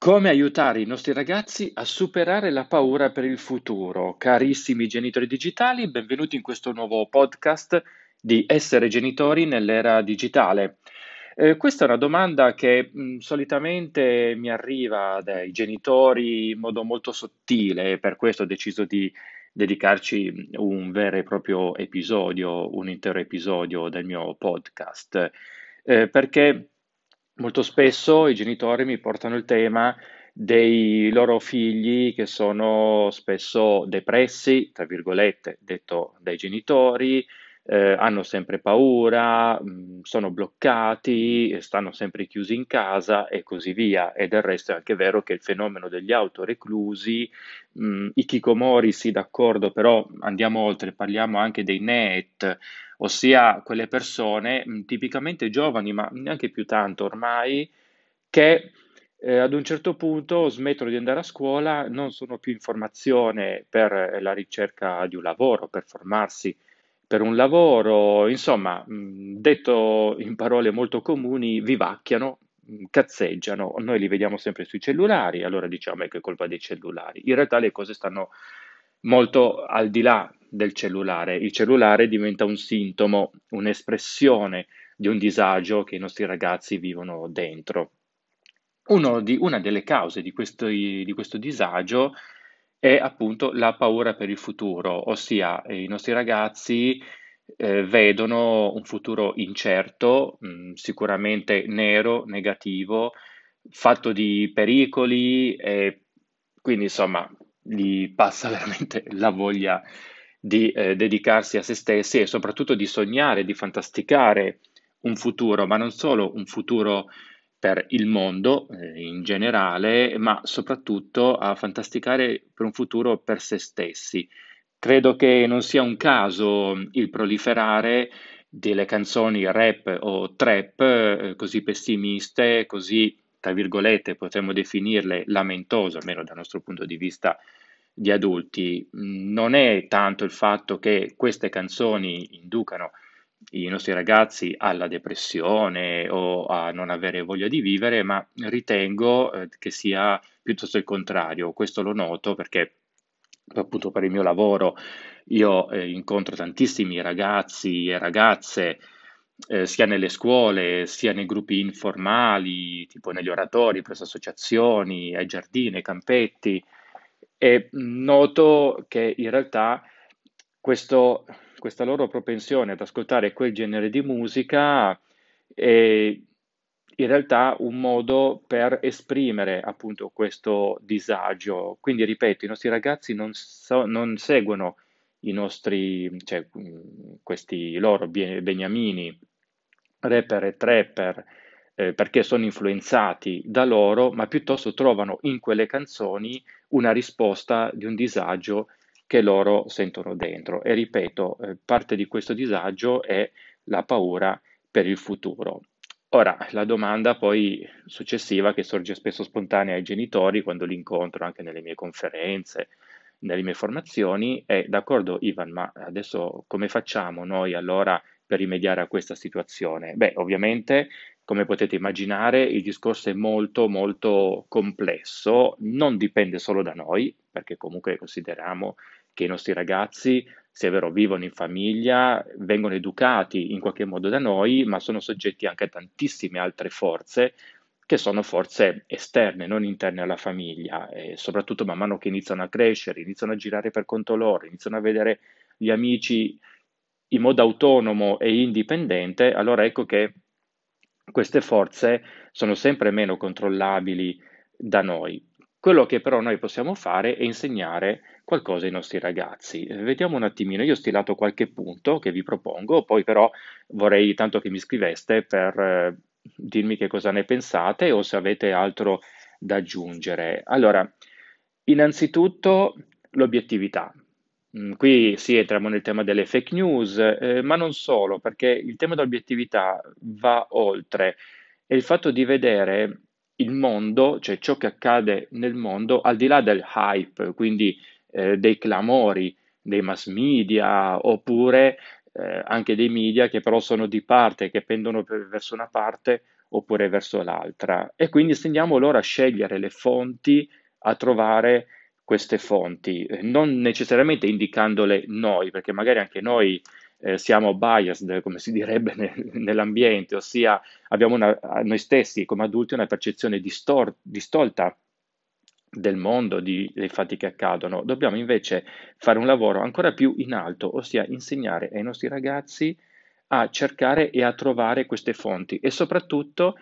Come aiutare i nostri ragazzi a superare la paura per il futuro? Carissimi genitori digitali, benvenuti in questo nuovo podcast di Essere genitori nell'era digitale. Eh, questa è una domanda che mh, solitamente mi arriva dai genitori in modo molto sottile, per questo ho deciso di dedicarci un vero e proprio episodio, un intero episodio del mio podcast, eh, perché Molto spesso i genitori mi portano il tema dei loro figli che sono spesso depressi, tra virgolette, detto dai genitori, eh, hanno sempre paura, mh, sono bloccati, stanno sempre chiusi in casa e così via. E del resto è anche vero che il fenomeno degli autoreclusi, mh, i kikomori sì d'accordo, però andiamo oltre, parliamo anche dei net, ossia quelle persone tipicamente giovani, ma neanche più tanto ormai, che eh, ad un certo punto smettono di andare a scuola, non sono più in formazione per eh, la ricerca di un lavoro, per formarsi per un lavoro, insomma, detto in parole molto comuni, vivacchiano, cazzeggiano. Noi li vediamo sempre sui cellulari, allora diciamo che è colpa dei cellulari. In realtà le cose stanno molto al di là del cellulare. Il cellulare diventa un sintomo, un'espressione di un disagio che i nostri ragazzi vivono dentro. Di- una delle cause di questo, di questo disagio è appunto la paura per il futuro, ossia eh, i nostri ragazzi eh, vedono un futuro incerto, mh, sicuramente nero, negativo, fatto di pericoli e quindi insomma gli passa veramente la voglia di eh, dedicarsi a se stessi e soprattutto di sognare, di fantasticare un futuro, ma non solo un futuro per il mondo eh, in generale, ma soprattutto a fantasticare per un futuro per se stessi. Credo che non sia un caso il proliferare delle canzoni rap o trap eh, così pessimiste, così, tra virgolette, potremmo definirle lamentose, almeno dal nostro punto di vista di adulti. Non è tanto il fatto che queste canzoni inducano i nostri ragazzi alla depressione o a non avere voglia di vivere, ma ritengo eh, che sia piuttosto il contrario. Questo lo noto perché appunto per il mio lavoro io eh, incontro tantissimi ragazzi e ragazze eh, sia nelle scuole, sia nei gruppi informali, tipo negli oratori, presso associazioni, ai giardini, ai campetti, e noto che in realtà questo, questa loro propensione ad ascoltare quel genere di musica è in realtà un modo per esprimere appunto questo disagio. Quindi, ripeto, i nostri ragazzi non, so- non seguono i nostri, cioè, questi loro beniamini, rapper e trapper, eh, perché sono influenzati da loro, ma piuttosto trovano in quelle canzoni una risposta di un disagio che loro sentono dentro. E ripeto, eh, parte di questo disagio è la paura per il futuro. Ora, la domanda poi successiva che sorge spesso spontanea ai genitori quando li incontro anche nelle mie conferenze, nelle mie formazioni, è d'accordo Ivan, ma adesso come facciamo noi allora per rimediare a questa situazione? Beh, ovviamente come potete immaginare, il discorso è molto, molto complesso, non dipende solo da noi, perché comunque consideriamo che i nostri ragazzi, se è vero, vivono in famiglia, vengono educati in qualche modo da noi, ma sono soggetti anche a tantissime altre forze che sono forze esterne, non interne alla famiglia, e soprattutto man mano che iniziano a crescere, iniziano a girare per conto loro, iniziano a vedere gli amici in modo autonomo e indipendente, allora ecco che queste forze sono sempre meno controllabili da noi. Quello che però noi possiamo fare è insegnare qualcosa ai nostri ragazzi. Vediamo un attimino, io ho stilato qualche punto che vi propongo, poi però vorrei tanto che mi scriveste per eh, dirmi che cosa ne pensate o se avete altro da aggiungere. Allora, innanzitutto l'obiettività. Mm, qui sì, entriamo nel tema delle fake news, eh, ma non solo, perché il tema dell'obiettività va oltre. È il fatto di vedere il mondo, cioè ciò che accade nel mondo, al di là del hype, quindi eh, dei clamori dei mass media, oppure eh, anche dei media che però sono di parte, che pendono verso una parte oppure verso l'altra e quindi insegniamo loro a scegliere le fonti, a trovare queste fonti, non necessariamente indicandole noi, perché magari anche noi eh, siamo biased, come si direbbe nel, nell'ambiente, ossia abbiamo una, noi stessi come adulti una percezione distor- distolta del mondo, di, dei fatti che accadono. Dobbiamo invece fare un lavoro ancora più in alto, ossia insegnare ai nostri ragazzi a cercare e a trovare queste fonti e soprattutto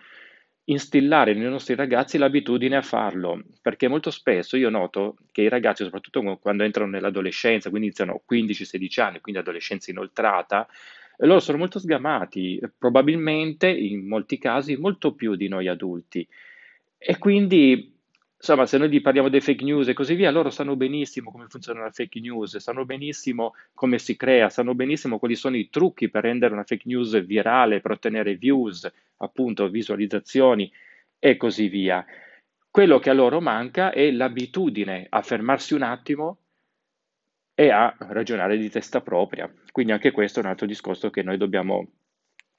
instillare nei nostri ragazzi l'abitudine a farlo, perché molto spesso io noto che i ragazzi, soprattutto quando entrano nell'adolescenza, quindi iniziano 15-16 anni, quindi adolescenza inoltrata, loro sono molto sgamati, probabilmente in molti casi molto più di noi adulti. E quindi Insomma, se noi gli parliamo dei fake news e così via, loro sanno benissimo come funziona la fake news, sanno benissimo come si crea, sanno benissimo quali sono i trucchi per rendere una fake news virale, per ottenere views, appunto visualizzazioni e così via. Quello che a loro manca è l'abitudine a fermarsi un attimo e a ragionare di testa propria. Quindi anche questo è un altro discorso che noi dobbiamo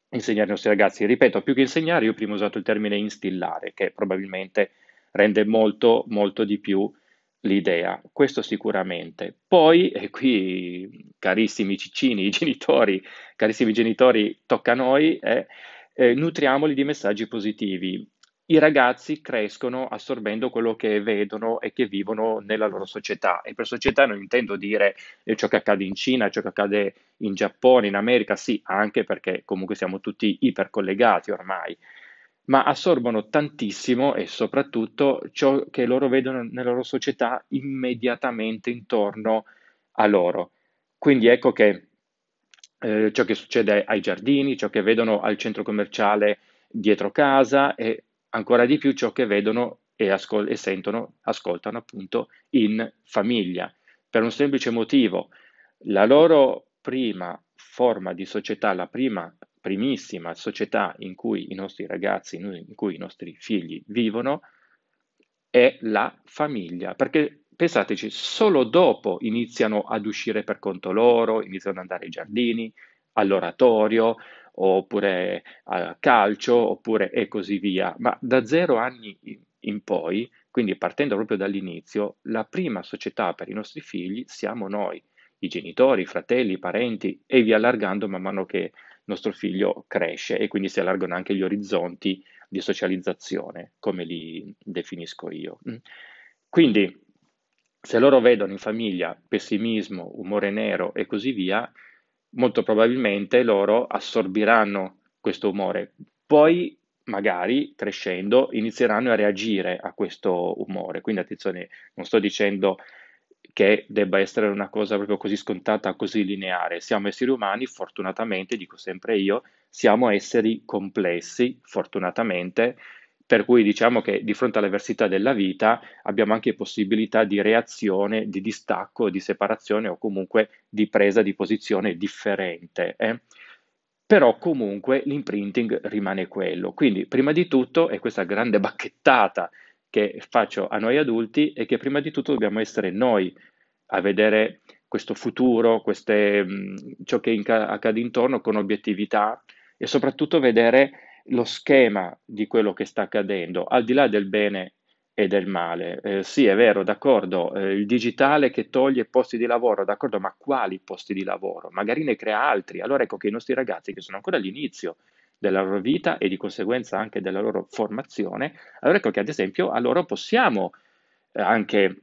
insegnare ai nostri ragazzi. Ripeto, più che insegnare, io prima ho usato il termine instillare, che probabilmente rende molto, molto di più l'idea, questo sicuramente. Poi, e qui carissimi ciccini, i genitori, carissimi genitori, tocca a noi, eh, eh, nutriamoli di messaggi positivi. I ragazzi crescono assorbendo quello che vedono e che vivono nella loro società e per società non intendo dire eh, ciò che accade in Cina, ciò che accade in Giappone, in America, sì, anche perché comunque siamo tutti ipercollegati ormai, ma assorbono tantissimo e soprattutto ciò che loro vedono nella loro società immediatamente intorno a loro. Quindi ecco che eh, ciò che succede ai giardini, ciò che vedono al centro commerciale dietro casa e ancora di più ciò che vedono e, ascol- e sentono, ascoltano appunto in famiglia, per un semplice motivo. La loro prima forma di società, la prima primissima società in cui i nostri ragazzi, in cui i nostri figli vivono, è la famiglia. Perché pensateci, solo dopo iniziano ad uscire per conto loro, iniziano ad andare ai giardini, all'oratorio, oppure a calcio, oppure e così via. Ma da zero anni in poi, quindi partendo proprio dall'inizio, la prima società per i nostri figli siamo noi, i genitori, i fratelli, i parenti, e via allargando man mano che nostro figlio cresce e quindi si allargano anche gli orizzonti di socializzazione, come li definisco io. Mm. Quindi, se loro vedono in famiglia pessimismo, umore nero e così via, molto probabilmente loro assorbiranno questo umore. Poi, magari crescendo, inizieranno a reagire a questo umore. Quindi, attenzione, non sto dicendo che debba essere una cosa proprio così scontata, così lineare. Siamo esseri umani, fortunatamente, dico sempre io, siamo esseri complessi, fortunatamente, per cui diciamo che di fronte all'avversità della vita abbiamo anche possibilità di reazione, di distacco, di separazione o comunque di presa di posizione differente. Eh? Però comunque l'imprinting rimane quello. Quindi prima di tutto è questa grande bacchettata che faccio a noi adulti è che prima di tutto dobbiamo essere noi a vedere questo futuro, queste, ciò che inca- accade intorno con obiettività e soprattutto vedere lo schema di quello che sta accadendo, al di là del bene e del male. Eh, sì, è vero, d'accordo, eh, il digitale che toglie posti di lavoro, d'accordo, ma quali posti di lavoro? Magari ne crea altri. Allora ecco che i nostri ragazzi, che sono ancora all'inizio della loro vita e di conseguenza anche della loro formazione, allora ecco che ad esempio a loro possiamo eh, anche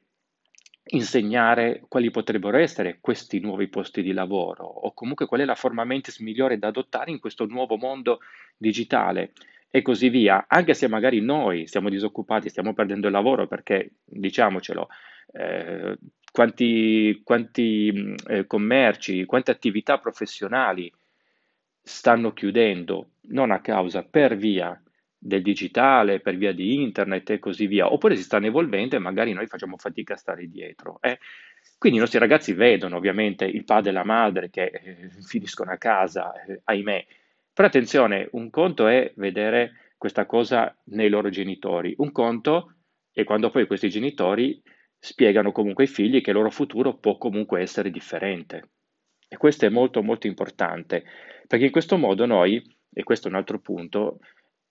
insegnare quali potrebbero essere questi nuovi posti di lavoro o comunque qual è la forma mentis migliore da adottare in questo nuovo mondo digitale e così via, anche se magari noi siamo disoccupati, stiamo perdendo il lavoro perché, diciamocelo, eh, quanti, quanti eh, commerci, quante attività professionali stanno chiudendo non a causa per via del digitale, per via di internet e così via, oppure si stanno evolvendo e magari noi facciamo fatica a stare dietro. Eh. Quindi i nostri ragazzi vedono ovviamente il padre e la madre che eh, finiscono a casa, eh, ahimè. Però attenzione, un conto è vedere questa cosa nei loro genitori, un conto è quando poi questi genitori spiegano comunque ai figli che il loro futuro può comunque essere differente. E questo è molto molto importante, perché in questo modo noi, e questo è un altro punto,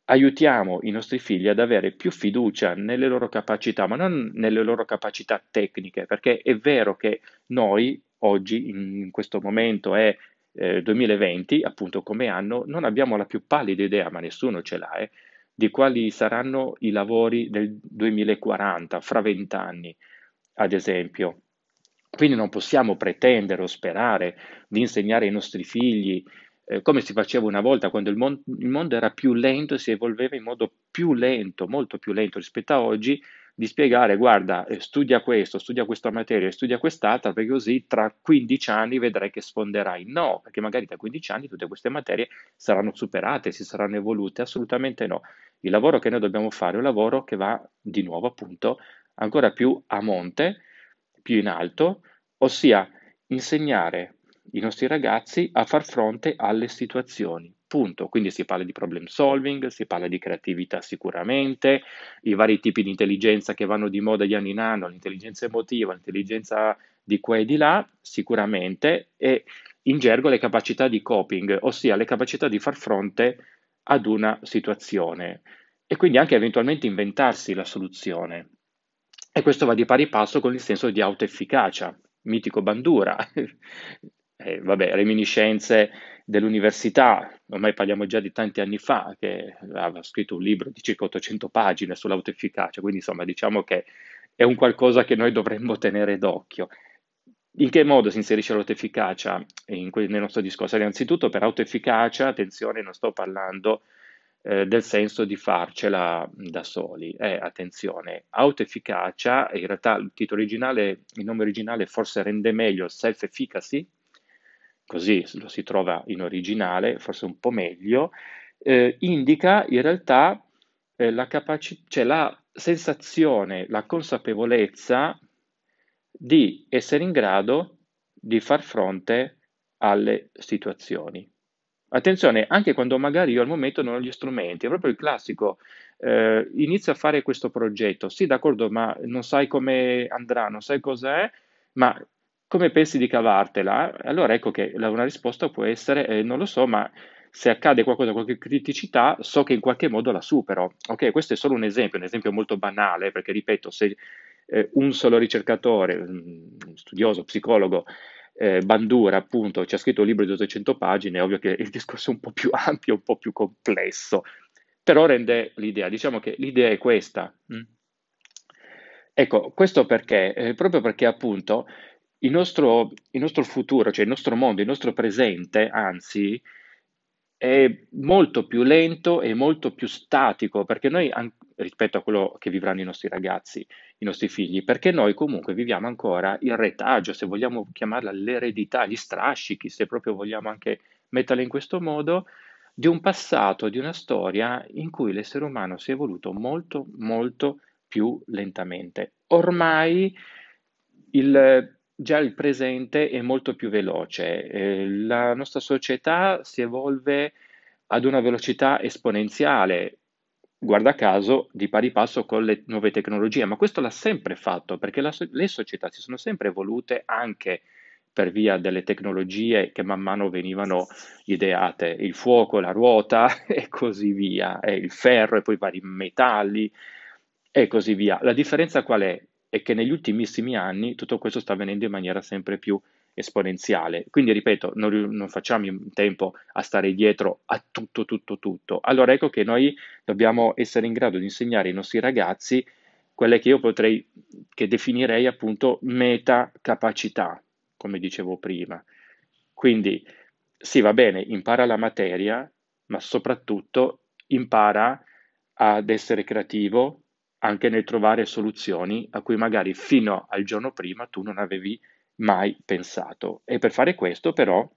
aiutiamo i nostri figli ad avere più fiducia nelle loro capacità, ma non nelle loro capacità tecniche, perché è vero che noi oggi, in questo momento è eh, 2020, appunto come anno, non abbiamo la più pallida idea, ma nessuno ce l'ha, eh, di quali saranno i lavori del 2040, fra vent'anni, ad esempio. Quindi non possiamo pretendere o sperare di insegnare ai nostri figli eh, come si faceva una volta quando il, mon- il mondo era più lento si evolveva in modo più lento, molto più lento rispetto a oggi, di spiegare, guarda, eh, studia questo, studia questa materia, studia quest'altra, perché così tra 15 anni vedrai che sfonderai. No, perché magari tra 15 anni tutte queste materie saranno superate, si saranno evolute, assolutamente no. Il lavoro che noi dobbiamo fare è un lavoro che va di nuovo appunto ancora più a monte, più in alto, ossia insegnare i nostri ragazzi a far fronte alle situazioni. Punto. Quindi si parla di problem solving, si parla di creatività sicuramente, i vari tipi di intelligenza che vanno di moda di anno in anno, l'intelligenza emotiva, l'intelligenza di qua e di là, sicuramente, e in gergo le capacità di coping, ossia le capacità di far fronte ad una situazione e quindi anche eventualmente inventarsi la soluzione. E questo va di pari passo con il senso di autoefficacia, mitico Bandura, eh, vabbè, reminiscenze dell'università, ormai parliamo già di tanti anni fa, che aveva scritto un libro di circa 800 pagine sull'autoefficacia, quindi insomma diciamo che è un qualcosa che noi dovremmo tenere d'occhio. In che modo si inserisce l'autoefficacia in que- nel nostro discorso? Innanzitutto per autoefficacia, attenzione, non sto parlando eh, del senso di farcela da soli. Eh, attenzione, autoefficacia, in realtà il titolo originale, il nome originale forse rende meglio self-efficacy, così lo si trova in originale, forse un po' meglio, eh, indica in realtà eh, la, capaci- cioè la sensazione, la consapevolezza di essere in grado di far fronte alle situazioni. Attenzione, anche quando magari io al momento non ho gli strumenti, è proprio il classico, eh, inizio a fare questo progetto, sì d'accordo, ma non sai come andrà, non sai cos'è, ma come pensi di cavartela? Allora ecco che una risposta può essere, eh, non lo so, ma se accade qualcosa, qualche criticità, so che in qualche modo la supero. Ok, questo è solo un esempio, un esempio molto banale, perché ripeto, se eh, un solo ricercatore, un studioso, psicologo, eh, Bandura, appunto, ci ha scritto un libro di 800 pagine, è ovvio che il discorso è un po' più ampio, un po' più complesso, però rende l'idea, diciamo che l'idea è questa. Mm? Ecco, questo perché? Eh, proprio perché appunto il nostro, il nostro futuro, cioè il nostro mondo, il nostro presente, anzi, è molto più lento e molto più statico, perché noi, rispetto a quello che vivranno i nostri ragazzi, i nostri figli, perché noi comunque viviamo ancora il retaggio, se vogliamo chiamarla l'eredità, gli strascichi, se proprio vogliamo anche metterla in questo modo, di un passato, di una storia in cui l'essere umano si è evoluto molto, molto più lentamente. Ormai il già il presente è molto più veloce. Eh, la nostra società si evolve ad una velocità esponenziale, guarda caso, di pari passo con le nuove tecnologie, ma questo l'ha sempre fatto perché la, le società si sono sempre evolute anche per via delle tecnologie che man mano venivano ideate, il fuoco, la ruota e così via, e il ferro e poi vari metalli e così via. La differenza qual è? E che negli ultimissimi anni tutto questo sta avvenendo in maniera sempre più esponenziale. Quindi, ripeto, non, non, facciamo in tempo a stare dietro a tutto, tutto, tutto. Allora ecco che noi dobbiamo essere in grado di insegnare ai nostri ragazzi quelle che io potrei, che definirei appunto metacapacità, come dicevo prima. Quindi, sì, va bene, impara la materia, ma soprattutto impara ad essere creativo, anche nel trovare soluzioni a cui magari fino al giorno prima tu non avevi mai pensato. E per fare questo però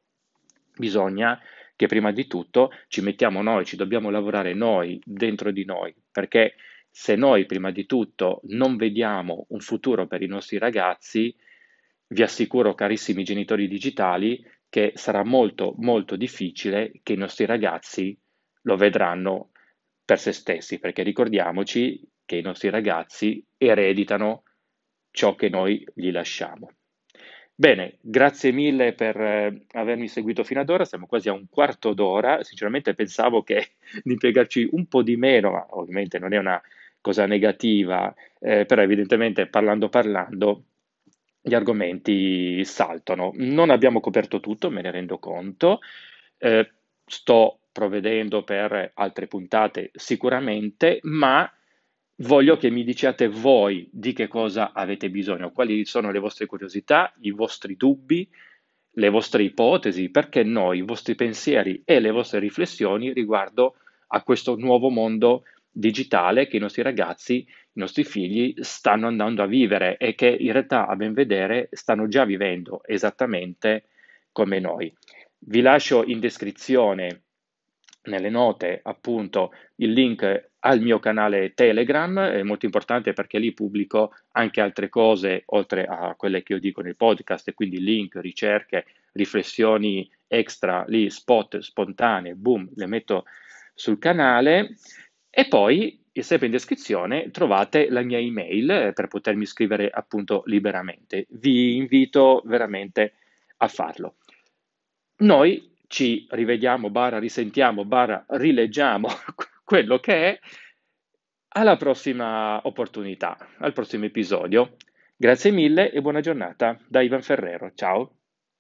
bisogna che prima di tutto ci mettiamo noi, ci dobbiamo lavorare noi, dentro di noi, perché se noi prima di tutto non vediamo un futuro per i nostri ragazzi, vi assicuro carissimi genitori digitali che sarà molto molto difficile che i nostri ragazzi lo vedranno per se stessi, perché ricordiamoci che i nostri ragazzi ereditano ciò che noi gli lasciamo. Bene, grazie mille per eh, avermi seguito fino ad ora, siamo quasi a un quarto d'ora, sinceramente pensavo che di impiegarci un po' di meno, ma ovviamente non è una cosa negativa, eh, però evidentemente parlando parlando gli argomenti saltano. Non abbiamo coperto tutto, me ne rendo conto, eh, sto provvedendo per altre puntate sicuramente, ma Voglio che mi diciate voi di che cosa avete bisogno, quali sono le vostre curiosità, i vostri dubbi, le vostre ipotesi, perché noi, i vostri pensieri e le vostre riflessioni riguardo a questo nuovo mondo digitale che i nostri ragazzi, i nostri figli stanno andando a vivere e che in realtà a ben vedere stanno già vivendo esattamente come noi. Vi lascio in descrizione nelle note appunto il link al mio canale Telegram, è molto importante perché lì pubblico anche altre cose oltre a quelle che io dico nel podcast, quindi link, ricerche, riflessioni extra, lì spot spontanee, boom, le metto sul canale e poi sempre in descrizione trovate la mia email per potermi scrivere appunto liberamente. Vi invito veramente a farlo. Noi ci rivediamo, barra risentiamo, barra rileggiamo quello che è. Alla prossima opportunità, al prossimo episodio. Grazie mille e buona giornata da Ivan Ferrero. Ciao.